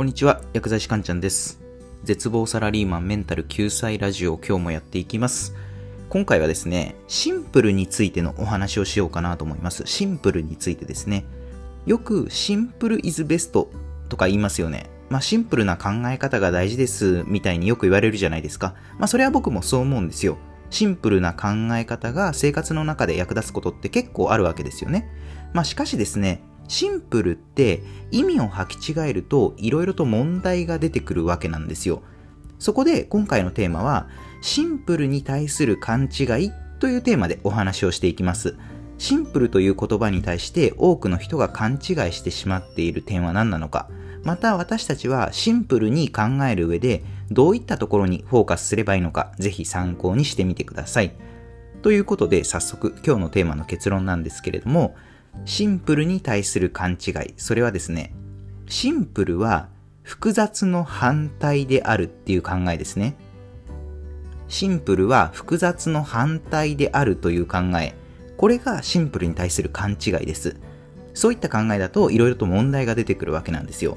こんにちは、薬剤師かんちゃんです。絶望サラリーマンメンタル救済ラジオ今日もやっていきます。今回はですね、シンプルについてのお話をしようかなと思います。シンプルについてですね。よくシンプルイズベストとか言いますよね。まあシンプルな考え方が大事ですみたいによく言われるじゃないですか。まあそれは僕もそう思うんですよ。シンプルな考え方が生活の中で役立つことって結構あるわけですよね。まあしかしですね、シンプルって意味を履き違えると色々と問題が出てくるわけなんですよ。そこで今回のテーマはシンプルに対する勘違いというテーマでお話をしていきます。シンプルという言葉に対して多くの人が勘違いしてしまっている点は何なのか、また私たちはシンプルに考える上でどういったところにフォーカスすればいいのか、ぜひ参考にしてみてください。ということで早速今日のテーマの結論なんですけれども、シンプルに対する勘違い。それはですね、シンプルは複雑の反対であるっていう考えですね。シンプルは複雑の反対であるという考え。これがシンプルに対する勘違いです。そういった考えだと色々と問題が出てくるわけなんですよ。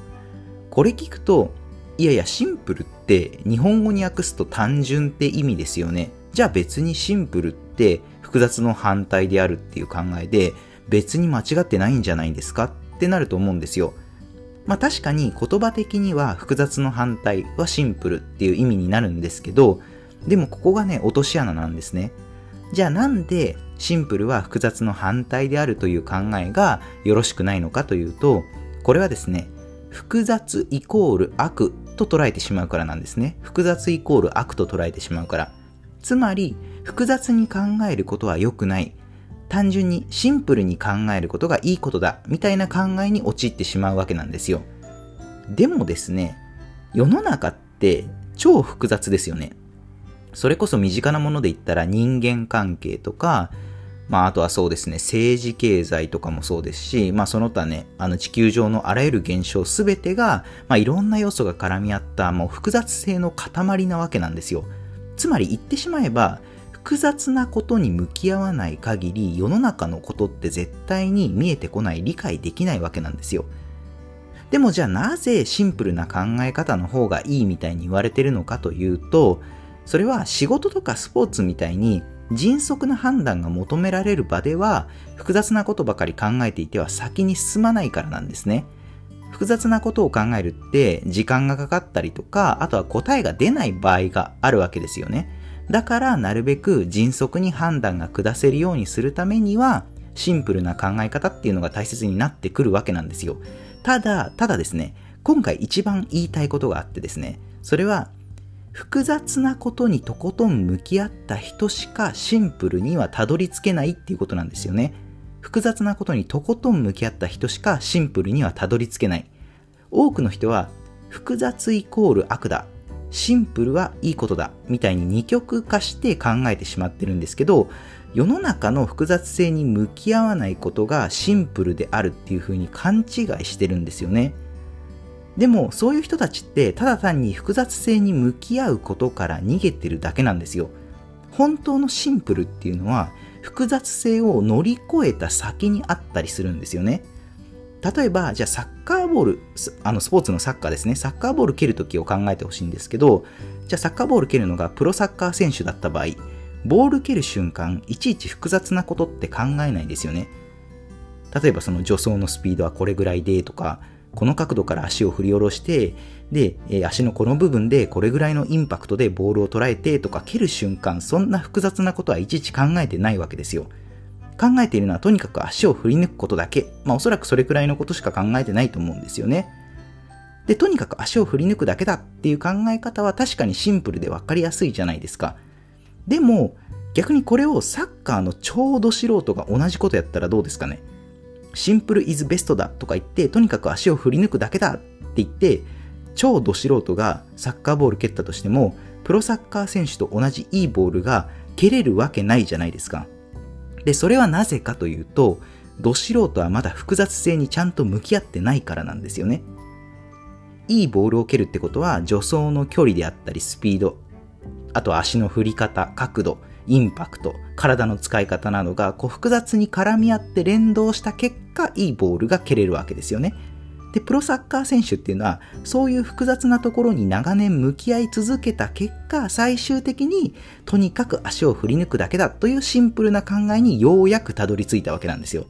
これ聞くと、いやいや、シンプルって日本語に訳すと単純って意味ですよね。じゃあ別にシンプルって複雑の反対であるっていう考えで、別に間違ってないんじゃないですかってなると思うんですよ。まあ確かに言葉的には複雑の反対はシンプルっていう意味になるんですけど、でもここがね、落とし穴なんですね。じゃあなんでシンプルは複雑の反対であるという考えがよろしくないのかというと、これはですね、複雑イコール悪と捉えてしまうからなんですね。複雑イコール悪と捉えてしまうから。つまり、複雑に考えることは良くない。単純にシンプルに考えることがいいことだみたいな考えに陥ってしまうわけなんですよ。でもですね、世の中って超複雑ですよね。それこそ身近なもので言ったら人間関係とか、まああとはそうですね、政治経済とかもそうですし、まあその他ね、あの地球上のあらゆる現象すべてが、まあいろんな要素が絡み合ったもう複雑性の塊なわけなんですよ。つまり言ってしまえば、複雑なことに向き合わない限り世の中のことって絶対に見えてこない理解できないわけなんですよ。でもじゃあなぜシンプルな考え方の方がいいみたいに言われてるのかというとそれは仕事とかスポーツみたいに迅速な判断が求められる場では複雑なことばかり考えていては先に進まないからなんですね。複雑なことを考えるって時間がかかったりとかあとは答えが出ない場合があるわけですよね。だからなるべく迅速に判断が下せるようにするためにはシンプルな考え方っていうのが大切になってくるわけなんですよ。ただ、ただですね、今回一番言いたいことがあってですね、それは複雑なことにとことん向き合った人しかシンプルにはたどり着けないっていうことなんですよね。複雑なことにとことん向き合った人しかシンプルにはたどり着けない。多くの人は複雑イコール悪だシンプルはいいことだみたいに二極化して考えてしまってるんですけど世の中の複雑性に向き合わないことがシンプルであるっていう風に勘違いしてるんですよね。でもそういう人たちってただ単に複雑性に向き合うことから逃げてるだけなんですよ。本当のシンプルっていうのは複雑性を乗り越えた先にあったりするんですよね。例えば、じゃあサッカーボール、あのスポーツのサッカーですね、サッカーボール蹴るときを考えてほしいんですけど、じゃあサッカーボール蹴るのがプロサッカー選手だった場合、ボール蹴る瞬間、いちいち複雑なことって考えないですよね。例えばその助走のスピードはこれぐらいでとか、この角度から足を振り下ろして、で、足のこの部分でこれぐらいのインパクトでボールを捉えてとか蹴る瞬間、そんな複雑なことはいちいち考えてないわけですよ。考えているのはとにかく足を振り抜くことだけ。まあおそらくそれくらいのことしか考えてないと思うんですよね。で、とにかく足を振り抜くだけだっていう考え方は確かにシンプルで分かりやすいじゃないですか。でも、逆にこれをサッカーの超ど素人が同じことやったらどうですかね。シンプルイズベストだとか言って、とにかく足を振り抜くだけだって言って、超ど素人がサッカーボール蹴ったとしても、プロサッカー選手と同じいいボールが蹴れるわけないじゃないですか。で、それはなぜかというと、ど素人はまだ複雑性にちゃんと向き合ってないからなんですよね。いいボールを蹴るってことは、助走の距離であったりスピード、あと足の振り方、角度、インパクト、体の使い方などがこう複雑に絡み合って連動した結果、いいボールが蹴れるわけですよね。で、プロサッカー選手っていうのは、そういう複雑なところに長年向き合い続けた結果、最終的にとにかく足を振り抜くだけだというシンプルな考えにようやくたどり着いたわけなんですよ。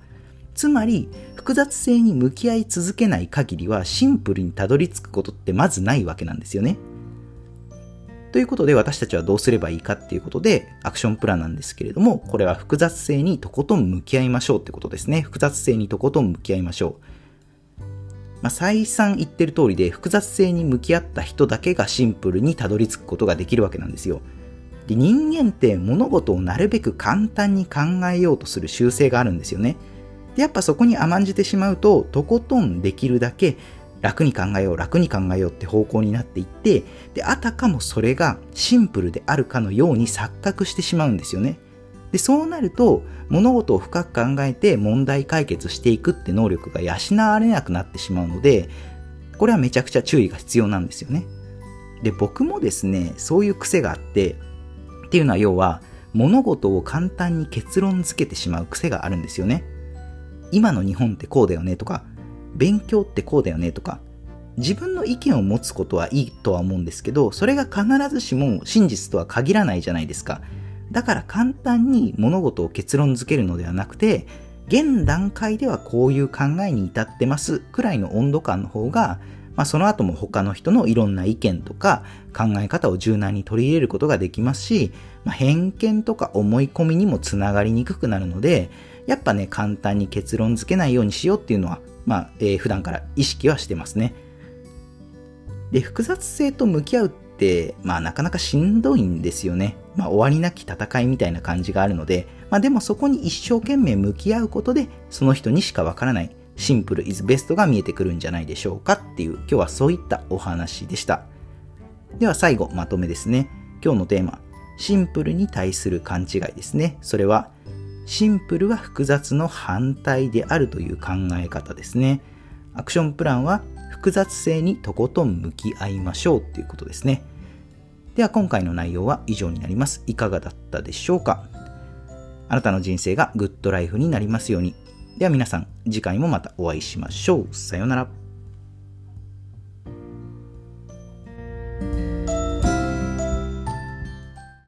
つまり、複雑性に向き合い続けない限りは、シンプルにたどり着くことってまずないわけなんですよね。ということで私たちはどうすればいいかっていうことでアクションプランなんですけれども、これは複雑性にとことん向き合いましょうってことですね。複雑性にとことん向き合いましょう。まあ、再三言ってる通りで複雑性に向き合った人だけがシンプルにたどり着くことができるわけなんですよ。で人間って物事をなるべく簡単に考えようとする習性があるんですよね。でやっぱそこに甘んじてしまうととことんできるだけ楽に考えよう、楽に考えようって方向になっていって、で、あたかもそれがシンプルであるかのように錯覚してしまうんですよね。で、そうなると、物事を深く考えて問題解決していくって能力が養われなくなってしまうので、これはめちゃくちゃ注意が必要なんですよね。で、僕もですね、そういう癖があって、っていうのは要は、物事を簡単に結論付けてしまう癖があるんですよね。今の日本ってこうだよねとか、勉強ってこうだよねとか、自分の意見を持つことはいいとは思うんですけど、それが必ずしも真実とは限らないじゃないですか。だから簡単に物事を結論付けるのではなくて、現段階ではこういう考えに至ってますくらいの温度感の方が、まあ、その後も他の人のいろんな意見とか考え方を柔軟に取り入れることができますし、まあ、偏見とか思い込みにもつながりにくくなるので、やっぱね、簡単に結論付けないようにしようっていうのはまあ、えー、普段から意識はしてますね。で、複雑性と向き合うって、まあ、なかなかしんどいんですよね。まあ、終わりなき戦いみたいな感じがあるので、まあ、でもそこに一生懸命向き合うことで、その人にしかわからないシンプルイズベストが見えてくるんじゃないでしょうかっていう、今日はそういったお話でした。では最後、まとめですね。今日のテーマ、シンプルに対する勘違いですね。それは、シンプルは複雑の反対であるという考え方ですね。アクションプランは複雑性にとことん向き合いましょうっていうことですね。では今回の内容は以上になります。いかがだったでしょうか？あなたの人生がグッドライフになりますように。では皆さん、次回もまたお会いしましょう。さようなら。